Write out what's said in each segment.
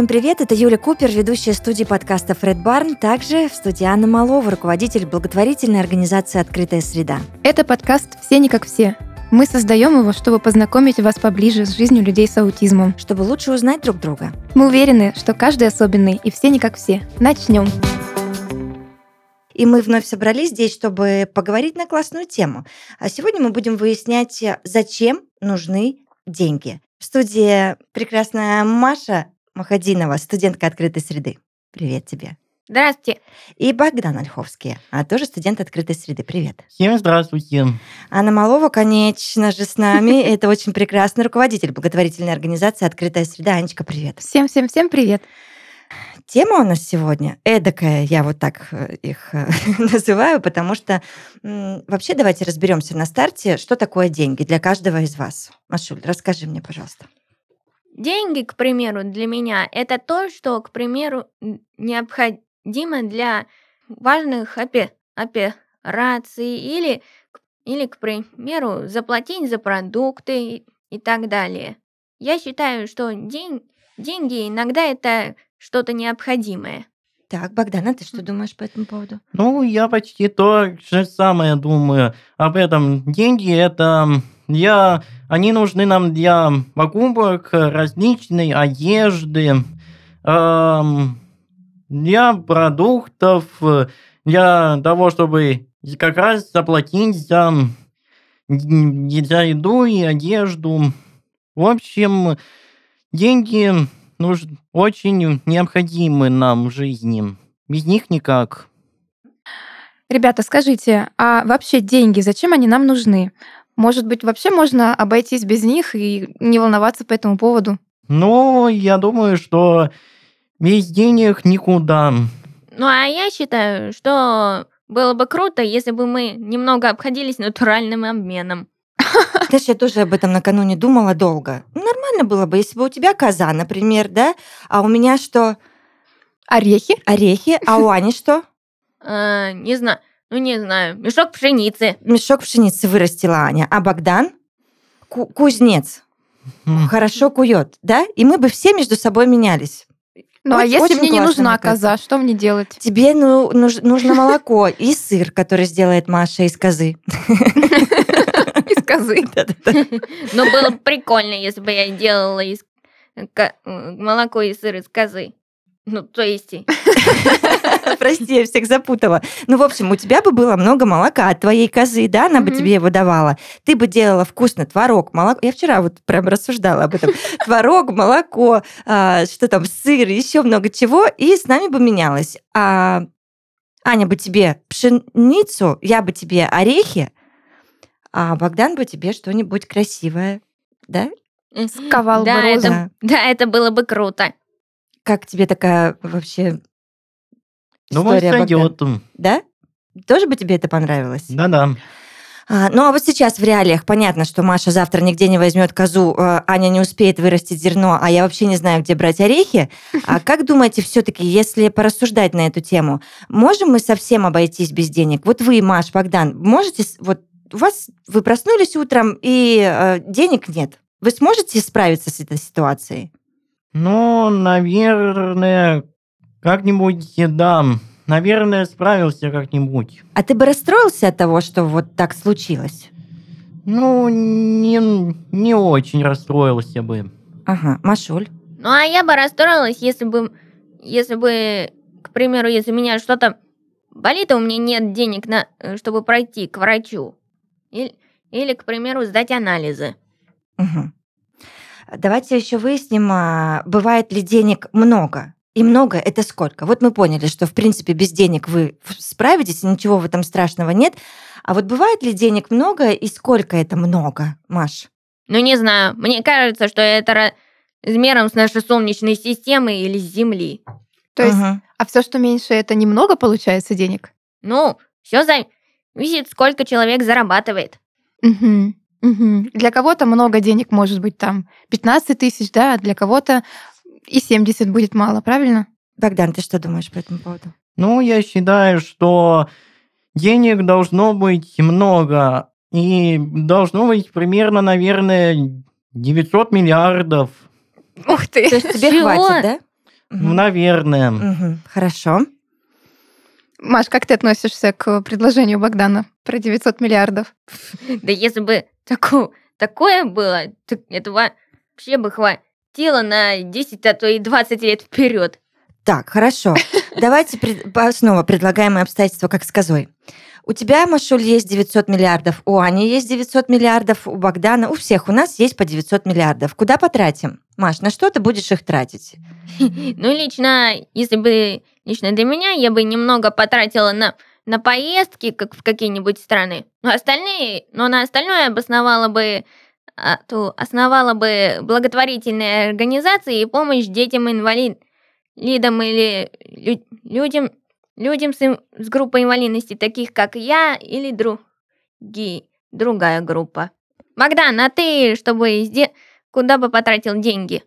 всем привет! Это Юля Купер, ведущая студии подкаста «Фред Барн», также в студии Анна Малова, руководитель благотворительной организации «Открытая среда». Это подкаст «Все не как все». Мы создаем его, чтобы познакомить вас поближе с жизнью людей с аутизмом. Чтобы лучше узнать друг друга. Мы уверены, что каждый особенный и все не как все. Начнем. И мы вновь собрались здесь, чтобы поговорить на классную тему. А сегодня мы будем выяснять, зачем нужны деньги. В студии прекрасная Маша Махадинова, студентка открытой среды. Привет тебе. Здравствуйте. И Богдан Ольховский, а тоже студент открытой среды. Привет. Всем здравствуйте. Анна Малова, конечно же, с нами. Это очень прекрасный руководитель благотворительной организации «Открытая среда». Анечка, привет. Всем-всем-всем привет. Тема у нас сегодня эдакая, я вот так э, их э, называю, потому что вообще давайте разберемся на старте, что такое деньги для каждого из вас. Машуль, расскажи мне, пожалуйста. Деньги, к примеру, для меня это то, что, к примеру, необходимо для важных опе операций или, или, к примеру, заплатить за продукты и, и так далее. Я считаю, что день, деньги иногда это что-то необходимое. Так, Богдан, а ты что думаешь по этому поводу? Ну, я почти то же самое думаю об этом. Деньги это я, они нужны нам для покупок различной одежды, эм, для продуктов, для того, чтобы как раз заплатить за, за еду и одежду. В общем, деньги нуж, очень необходимы нам в жизни. Без них никак. Ребята, скажите, а вообще деньги, зачем они нам нужны? Может быть, вообще можно обойтись без них и не волноваться по этому поводу? Ну, я думаю, что без денег никуда. Ну, а я считаю, что было бы круто, если бы мы немного обходились натуральным обменом. Знаешь, я тоже об этом накануне думала долго. Нормально было бы, если бы у тебя коза, например, да? А у меня что? Орехи. Орехи. А у Ани что? А, не знаю. Ну, не знаю. Мешок пшеницы. Мешок пшеницы вырастила Аня. А Богдан? Ку- кузнец. Хорошо кует, да? И мы бы все между собой менялись. Ну, а если мне не нужна коза, что мне делать? Тебе ну, нуж, нужно молоко и сыр, который сделает Маша из козы. Из козы. Ну, было бы прикольно, если бы я делала из молоко и сыр из козы. Ну, то есть... Прости, я всех запутала. Ну, в общем, у тебя бы было много молока от твоей козы, да, она бы тебе его давала. Ты бы делала вкусно творог, молоко. Я вчера вот прям рассуждала об этом. Творог, молоко, а, что там, сыр, еще много чего, и с нами бы менялось. А Аня бы тебе пшеницу, я бы тебе орехи, а Богдан бы тебе что-нибудь красивое, да? Сковал да, бы это, да, это было бы круто. Как тебе такая вообще История, Богдан? сойдет. Да? Тоже бы тебе это понравилось? Да-да. А, ну а вот сейчас в реалиях понятно, что Маша завтра нигде не возьмет козу, э, Аня не успеет вырастить зерно, а я вообще не знаю, где брать орехи. А как думаете, все-таки, если порассуждать на эту тему, можем мы совсем обойтись без денег? Вот вы, Маш, Богдан, можете, вот у вас, вы проснулись утром и э, денег нет. Вы сможете справиться с этой ситуацией? Ну, наверное, как-нибудь, да. Наверное, справился как-нибудь. А ты бы расстроился от того, что вот так случилось? Ну, не, не очень расстроился бы. Ага, Машуль. Ну, а я бы расстроилась, если бы, если бы, к примеру, если у меня что-то болит, а у меня нет денег, на, э, чтобы пройти к врачу. Или, или, к примеру, сдать анализы. Мгм. Давайте еще выясним, а, бывает ли денег много. И много это сколько? Вот мы поняли, что в принципе без денег вы справитесь, ничего в этом страшного нет. А вот бывает ли денег много и сколько это много, Маш? Ну, не знаю, мне кажется, что это размером с нашей Солнечной системы или с Земли. То есть, Мгм. а все, что меньше, это немного получается денег? Ну, все зависит, сколько человек зарабатывает. Мгм. Мгм. Для кого-то много денег может быть там 15 тысяч, да, а для кого-то и 70 будет мало, правильно? Богдан, ты что думаешь по этому поводу? Ну, я считаю, что денег должно быть много. И должно быть примерно, наверное, 900 миллиардов. Ух ты! То есть тебе Чего? хватит, да? Мгм. Наверное. Мгм, Хорошо. Маш, как ты относишься к предложению Богдана про 900 миллиардов? Да если бы тако- такое было, так это вообще бы хватило на 10, а то и 20 лет вперед. Так, хорошо. Давайте снова предлагаемые обстоятельства, как с козой. У тебя, Машуль, есть 900 миллиардов, у Ани есть 900 миллиардов, у Богдана, у всех у нас есть по 900 миллиардов. Куда потратим? Маш, на что ты будешь их тратить? Ну, лично, если бы лично для меня, я бы немного потратила на, на поездки, как в какие-нибудь страны. Но остальные, но на остальное обосновала бы то основала бы благотворительные организации и помощь детям-инвалидам или лю- людям, людям с, с группой инвалидности, таких как я или другие, другая группа. Богдан, а ты, чтобы куда бы потратил деньги?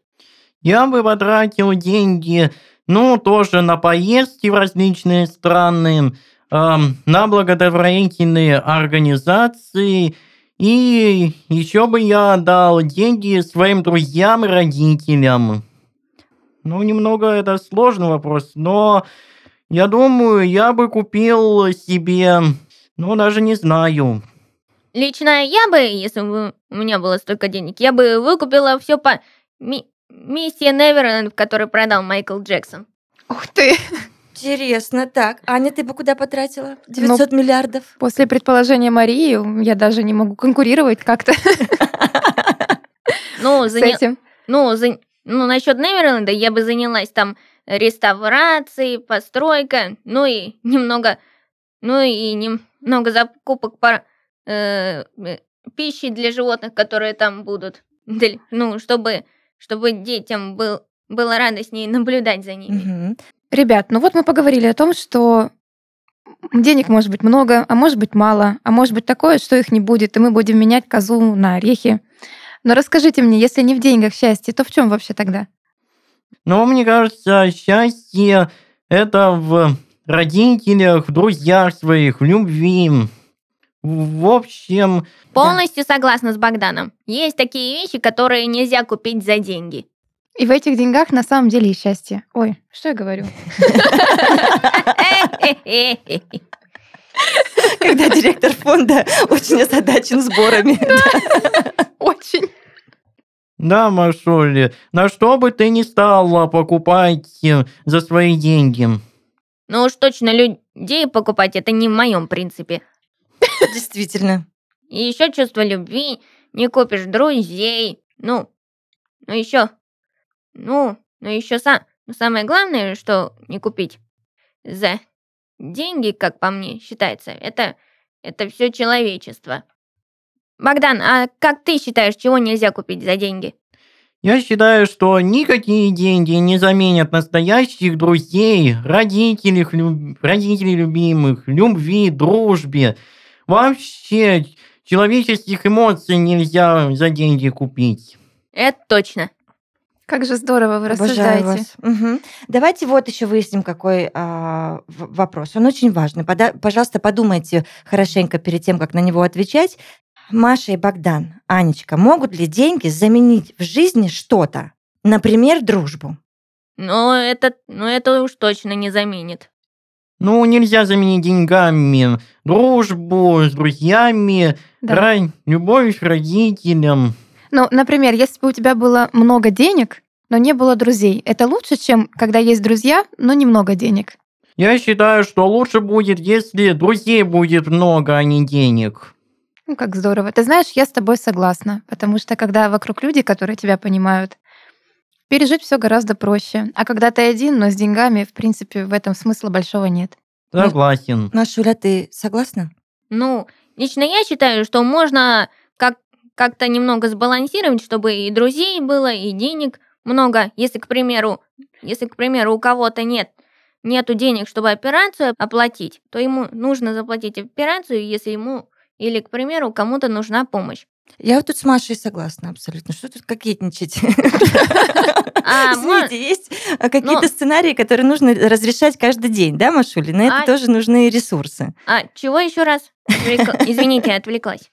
Я бы потратил деньги, ну, тоже на поездки в различные страны, ам, на благотворительные организации, и еще бы я дал деньги своим друзьям и родителям. Ну, немного это сложный вопрос, но я думаю, я бы купил себе, ну, даже не знаю, Лично я бы, если бы у меня было столько денег, я бы выкупила все по ми- миссии Неверленд, который продал Майкл Джексон. Ух ты! Интересно. Так, Аня, ты бы куда потратила 900 миллиардов? После предположения Марии я даже не могу конкурировать как-то Ну, с заня- этим. ну, за- ну, насчет Неверленда я бы занялась там реставрацией, постройка, ну и немного, ну и немного закупок пар- э, э, пищи для животных, которые там будут, ну, чтобы, чтобы детям был, было радостнее наблюдать за ними. Мгм. Ребят, ну вот мы поговорили о том, что денег может быть много, а может быть мало, а может быть такое, что их не будет, и мы будем менять козу на орехи. Но расскажите мне, если не в деньгах счастье, то в чем вообще тогда? Но мне кажется, счастье это в родителях, в друзьях своих, в любви. В общем, Полностью согласна с Богданом. Есть такие вещи, которые нельзя купить за деньги. И в этих деньгах на самом деле и счастье. Ой, что я говорю? Когда директор фонда очень озадачен сборами. Очень. да, Машули, на что бы ты ни стала покупать за свои деньги? Ну уж точно людей покупать это не в моем принципе. Действительно. И еще чувство любви, не купишь друзей. Ну, ну еще, ну, ну еще сам, ну, самое главное, что не купить за деньги, как по мне считается, это, это все человечество. Богдан, а как ты считаешь, чего нельзя купить за деньги? Я считаю, что никакие деньги не заменят настоящих друзей, родителей, люб- родителей любимых, любви, дружбе. Вообще, человеческих эмоций нельзя за деньги купить. Это точно. Как же здорово вы Обожаю рассуждаете. вас. Мгм. Давайте вот еще выясним, какой а, вопрос. Он очень важный. Пода- пожалуйста, подумайте хорошенько перед тем, как на него отвечать. Маша и Богдан, Анечка, могут ли деньги заменить в жизни что-то? Например, дружбу. Но это, но это уж точно не заменит. Ну, нельзя заменить деньгами дружбу с друзьями, Да. ра- любовь к родителям. Ну, например, если бы у тебя было много денег, но не было друзей, это лучше, чем когда есть друзья, но немного денег. Я считаю, что лучше будет, если друзей будет много, а не денег. Ну, как здорово. Ты знаешь, я с тобой согласна, потому что когда вокруг люди, которые тебя понимают, пережить все гораздо проще. А когда ты один, но с деньгами, в принципе, в этом смысла большого нет. Согласен. Машуля, ты согласна? Ну, лично я считаю, что можно как-то немного сбалансировать, чтобы и друзей было, и денег много. Если, к примеру, если, к примеру, у кого-то нет нету денег, чтобы операцию оплатить, то ему нужно заплатить операцию, если ему или, к примеру, кому-то нужна помощь. Я вот тут с Машей согласна абсолютно. Что тут кокетничать? А, Извините, есть а, какие-то Ну- сценарии, которые нужно разрешать каждый день, да, Машули? На это А- тоже нужны ресурсы. а чего еще раз? Извините, отвлеклась.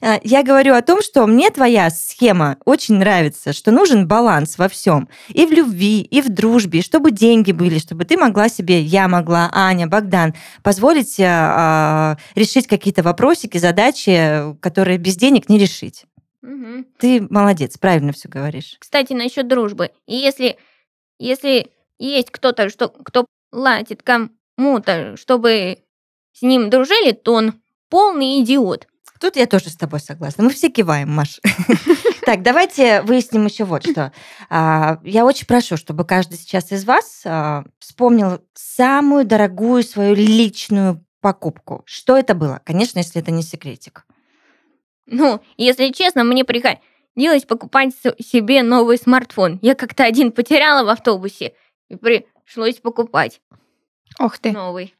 А, Я говорю о том, что мне твоя схема очень нравится, что нужен баланс во всем. И в любви, и в дружбе, чтобы деньги были, чтобы ты могла себе, я могла, Аня, Богдан, позволить а, а, решить какие-то вопросики, задачи, которые без денег не решить. Мгм. Ты молодец, правильно все говоришь. Кстати, насчет дружбы. И если, если есть кто-то, что, кто платит кому-то, чтобы с ним дружили, то он полный идиот. Тут я тоже с тобой согласна. Мы все киваем, Маш. Так, давайте выясним еще вот что. А, Я очень прошу, чтобы каждый сейчас из вас а, вспомнил самую дорогую свою личную покупку. Что это было? Конечно, если это не секретик. Ну, если честно, мне приходилось покупать себе новый смартфон. Я как-то один потеряла в автобусе, и пришлось покупать Ох ты. новый.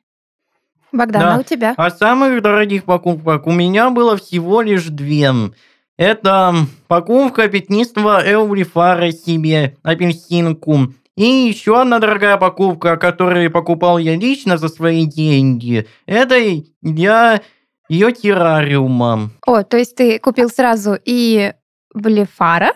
Богдан, Да. а у тебя? А самых дорогих покупок у меня было всего лишь две. Это покупка пятнистого Эурифара себе, апельсинку. И еще одна дорогая покупка, которую покупал я лично за свои деньги, это для ее террариума. О, то есть ты купил сразу и блефара,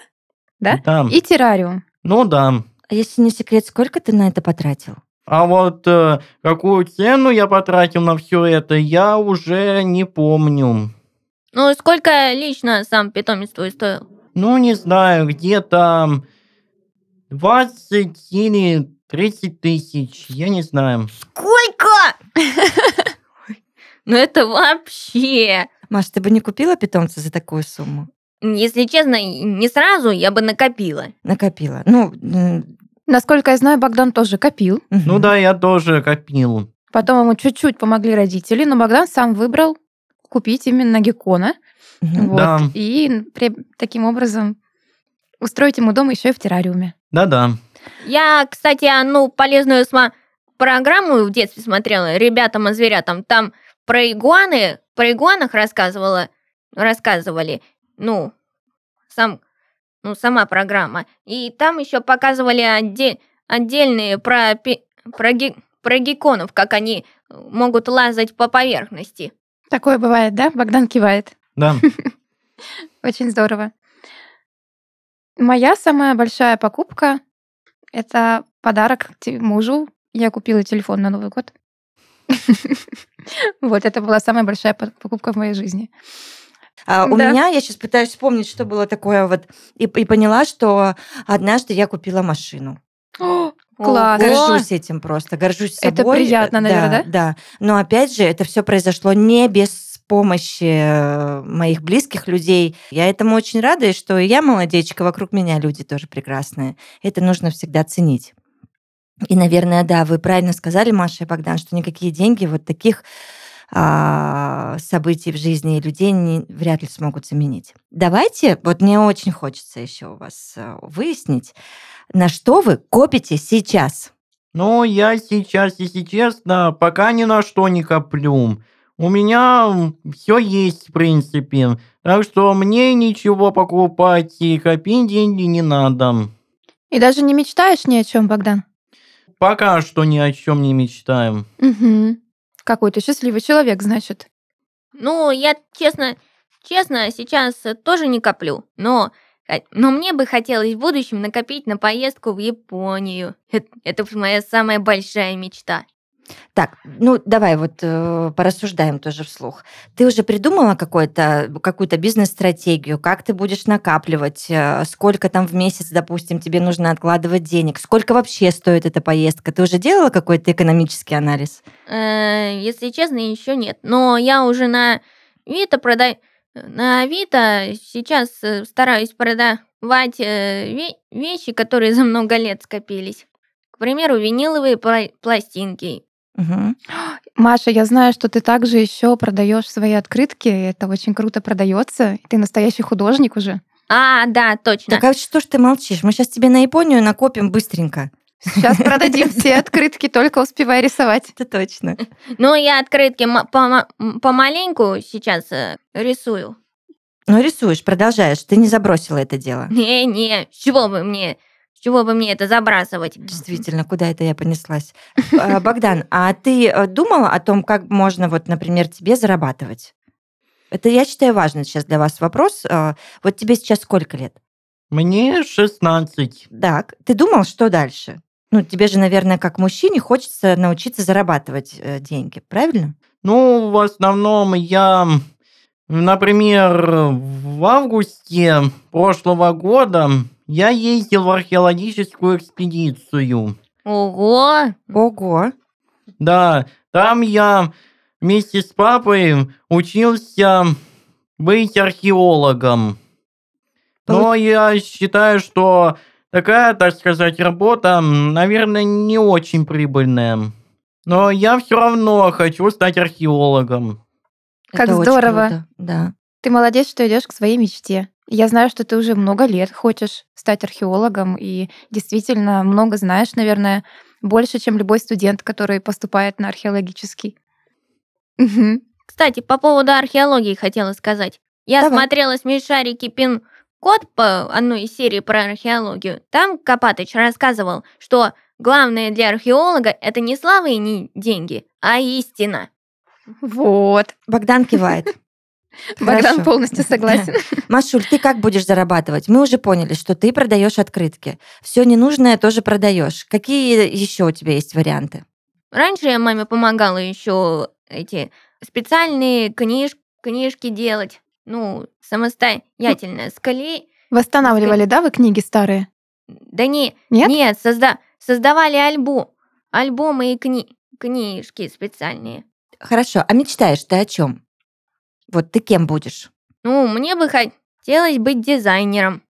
Да? Да. и террариум. Ну да. А если не секрет, сколько ты на это потратил? А вот э, какую цену я потратил на все это, я уже не помню. Ну, сколько лично сам питомец твой стоил? Ну, не знаю, где-то 20 или 30 тысяч, я не знаю. Сколько? Ну, это вообще... Маш, ты бы не купила питомца за такую сумму? Если честно, не сразу я бы накопила. Накопила. Ну, Насколько я знаю, Богдан тоже копил. Ну да, я тоже копил. Потом ему чуть-чуть помогли родители, но Богдан сам выбрал купить именно. Вот. Да. И при- таким образом устроить ему дом еще и в террариуме. Да-да. Я, кстати, одну полезную сма- программу в детстве смотрела «Ребятам и зверятам». Там про игуаны, про игуанах рассказывала, рассказывали. Ну, сам, ну, сама программа. И там еще показывали отде- отдельные про, пи- про, ги- про гекконов, как они могут лазать по поверхности. Такое бывает, да? Богдан кивает. Да. Очень здорово. Моя самая большая покупка — это подарок мужу. Я купила телефон на Новый год. Вот, это была самая большая по- покупка в моей жизни. А у Да. меня, я сейчас пытаюсь вспомнить, что было такое вот, и, и поняла, что однажды я купила машину. О, Класс. Горжусь этим просто, горжусь собой. Это приятно, наверное, да? Да, Но опять же, это все произошло не без помощи э, моих близких людей. Я этому очень рада, и что я молодечка, вокруг меня люди тоже прекрасные. Это нужно всегда ценить. И, наверное, да, вы правильно сказали, Маша и Богдан, что никакие деньги вот таких событий в жизни людей не, вряд ли смогут заменить. Давайте, вот мне очень хочется еще у вас э, выяснить, на что вы копите сейчас. Ну, я сейчас, если честно, пока ни на что не коплю. У меня все есть, в принципе. Так что мне ничего покупать и копить деньги не надо. И даже не мечтаешь ни о чем, Богдан? Пока что ни о чем не мечтаю. Угу. Какой ты счастливый человек, значит. Ну, я честно, честно, сейчас э, тоже не коплю, но, х- но мне бы хотелось в будущем накопить на поездку в Японию. Это, это моя самая большая мечта. Так, ну давай вот э, порассуждаем тоже вслух. Ты уже придумала какую-то бизнес-стратегию, как ты будешь накапливать, э, сколько там в месяц, допустим, тебе нужно откладывать денег, сколько вообще стоит эта поездка? Ты уже делала какой-то экономический анализ? Э, если честно, еще нет. Но я уже на Авито прода... На Авито сейчас э, стараюсь продавать э, ве- вещи, которые за много лет скопились. К примеру, виниловые пла- пластинки. Мгм. Маша, я знаю, что ты также еще продаешь свои открытки. Это очень круто продается. Ты настоящий художник уже. А, да, точно. Так а что ж ты молчишь? Мы сейчас тебе на Японию накопим быстренько. Сейчас продадим все открытки, только успевай рисовать. Это точно. Ну, я открытки помаленьку сейчас э, рисую. Ну, рисуешь, продолжаешь. Ты не забросила это дело. Не-не, чего бы мне, чего бы мне это забрасывать? Действительно, куда это я понеслась? А, Богдан, а ты э, думала о том, как можно, вот, например, тебе зарабатывать? Это, я считаю, важный сейчас для вас вопрос. А, Вот тебе сейчас сколько лет? Мне 16. Так, ты думал, что дальше? Ну, тебе же, наверное, как мужчине хочется научиться зарабатывать э, деньги, правильно? Ну, в основном я, например, в августе прошлого года я ездил в археологическую экспедицию. Ого! Ого. Да, там я вместе с папой учился быть археологом. Но я считаю, что такая, так сказать, работа, наверное, не очень прибыльная. Но я все равно хочу стать археологом. Как Это здорово. круто, Да. Ты молодец, что идешь к своей мечте. Я знаю, что ты уже много лет хочешь стать археологом и действительно много знаешь, наверное, больше, чем любой студент, который поступает на археологический. Кстати, по поводу археологии хотела сказать. Я Давай. смотрела смешарики пин код по одной из серий про археологию. Там Копатыч рассказывал, что главное для археолога это не слава и не деньги, а истина. Вот. Богдан кивает. Богдан Хорошо. полностью согласен. Машуль, ты как будешь зарабатывать? Мы уже поняли, что ты продаешь открытки. Все ненужное тоже продаешь. Какие еще у тебя есть варианты? Раньше я маме помогала еще эти специальные книж, книжки делать. Ну, самостоятельно. С колей. Восстанавливали, да, вы книги старые? Да не, Нет? нет, созда, создавали альбом. Альбомы и кни, книжки специальные. Хорошо, а мечтаешь ты о чем? Вот ты кем будешь? Ну, мне бы хотелось быть дизайнером.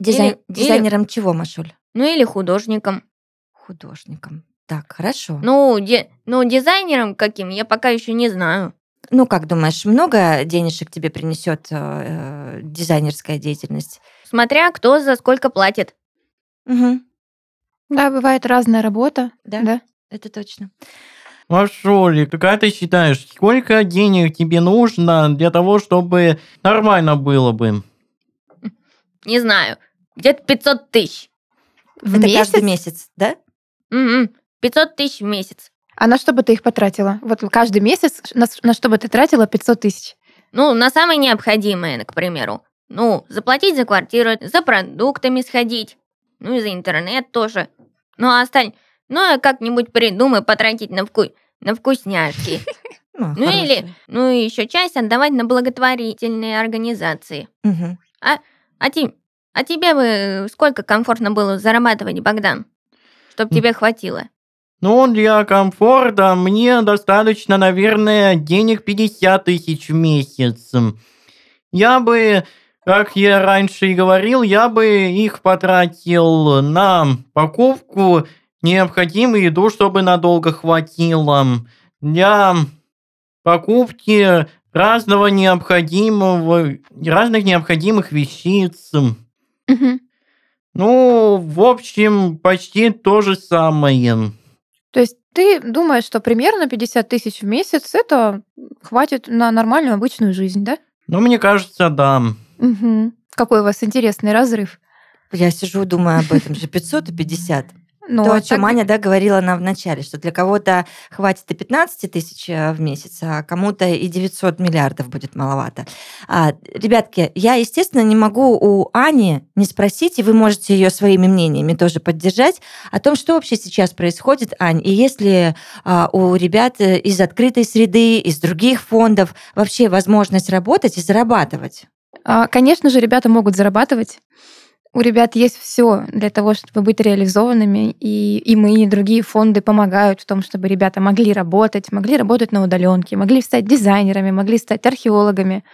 Дизай- Или- Дизайнером чего, Машуль? Ну, или художником. Художником. Так, хорошо. Ну, ди- ну, дизайнером каким, я пока еще не знаю. Ну, как думаешь, много денежек тебе принесет э, дизайнерская деятельность? Смотря кто за сколько платит. Угу, Да, бывает разная работа. да, Да. это точно. Машули, как ты считаешь, сколько денег тебе нужно для того, чтобы нормально было бы? Не знаю. Где-то 500 тысяч. В это месяц? каждый месяц, да? Мгм. 500 тысяч в месяц. А на что бы ты их потратила? Вот каждый месяц на, на что бы ты тратила 500 тысяч? Ну, на самое необходимое, к примеру. Ну, заплатить за квартиру, за продуктами сходить. Ну и за интернет тоже. Ну, а осталь... Ну, я как-нибудь придумаю потратить на, вку... на вкусняшки. Ну, Ну или, ну и еще часть отдавать на благотворительные организации. А, ти- а тебе бы сколько комфортно было зарабатывать, Богдан? Чтоб тебе хватило. Ну, для комфорта мне достаточно, наверное, денег 50 тысяч в месяц. Я бы, как я раньше и говорил, я бы их потратил на покупку необходимой еду, чтобы надолго хватило. Для покупки разного необходимого, разных необходимых вещиц. Ну, в общем, почти то же самое. То есть ты думаешь, что примерно 50 тысяч в месяц это хватит на нормальную обычную жизнь, да? Ну, мне кажется, да. Мгм. Какой у вас интересный разрыв. Я сижу, думаю об этом же. 500 и 50. Ну, То, а о чем так- Аня да, говорила нам в начале, что для кого-то хватит и 15 тысяч э, в месяц, а кому-то и 900 миллиардов будет маловато. А, ребятки, я, естественно, не могу у Ани не спросить, и вы можете ее своими мнениями тоже поддержать, о том, что вообще сейчас происходит, Ань, и если а, у ребят э, из открытой среды, из других фондов вообще возможность работать и зарабатывать. А, Конечно же, ребята могут зарабатывать. У ребят есть все для того, чтобы быть реализованными, и, и мы, и другие фонды помогают в том, чтобы ребята могли работать, могли работать на удаленке, могли стать дизайнерами, могли стать археологами.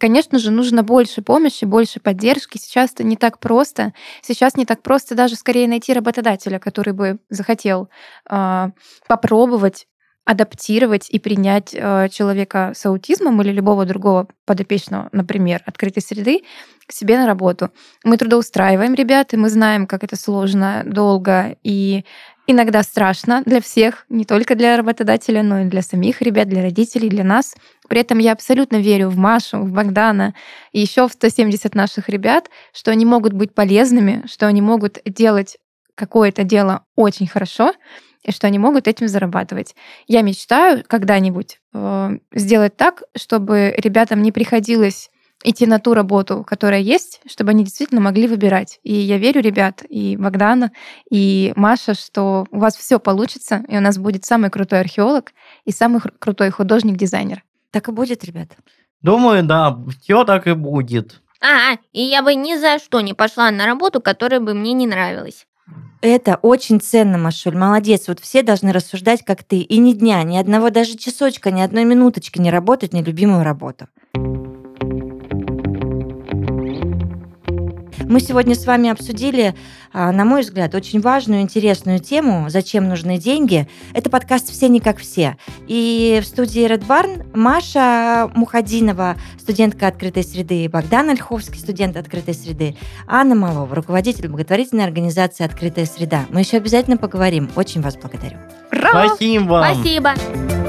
Конечно же, нужно больше помощи, больше поддержки. Сейчас это не так просто. Сейчас не так просто даже скорее найти работодателя, который бы захотел а, попробовать адаптировать и принять э, человека с аутизмом или любого другого подопечного, например, открытой среды, к себе на работу. Мы трудоустраиваем ребят, и мы знаем, как это сложно, долго и иногда страшно для всех, не только для работодателя, но и для самих ребят, для родителей, для нас. При этом я абсолютно верю в Машу, в Богдана и еще в 170 наших ребят, что они могут быть полезными, что они могут делать какое-то дело очень хорошо, и что они могут этим зарабатывать. Я мечтаю когда-нибудь э, сделать так, чтобы ребятам не приходилось идти на ту работу, которая есть, чтобы они действительно могли выбирать. И я верю, ребят, и Богдана, и Маша, что у вас все получится, и у нас будет самый крутой археолог и самый крутой художник-дизайнер. Так и будет, ребят. Думаю, да, все так и будет. А, и я бы ни за что не пошла на работу, которая бы мне не нравилась. Это очень ценно, Машуль, молодец. Вот все должны рассуждать, как ты. И ни дня, ни одного даже часочка, ни одной минуточки не работать нелюбимую работу. Мы сегодня с вами обсудили, а, на мой взгляд, очень важную, интересную тему «Зачем нужны деньги?». Это подкаст «Все не как все». И в студии Red Barn Маша Мухадинова, студентка открытой среды, Богдан Ольховский, студент открытой среды, Анна Малова, руководитель благотворительной организации «Открытая среда». Мы еще обязательно поговорим. Очень вас благодарю. Ура! Спасибо вам. Спасибо.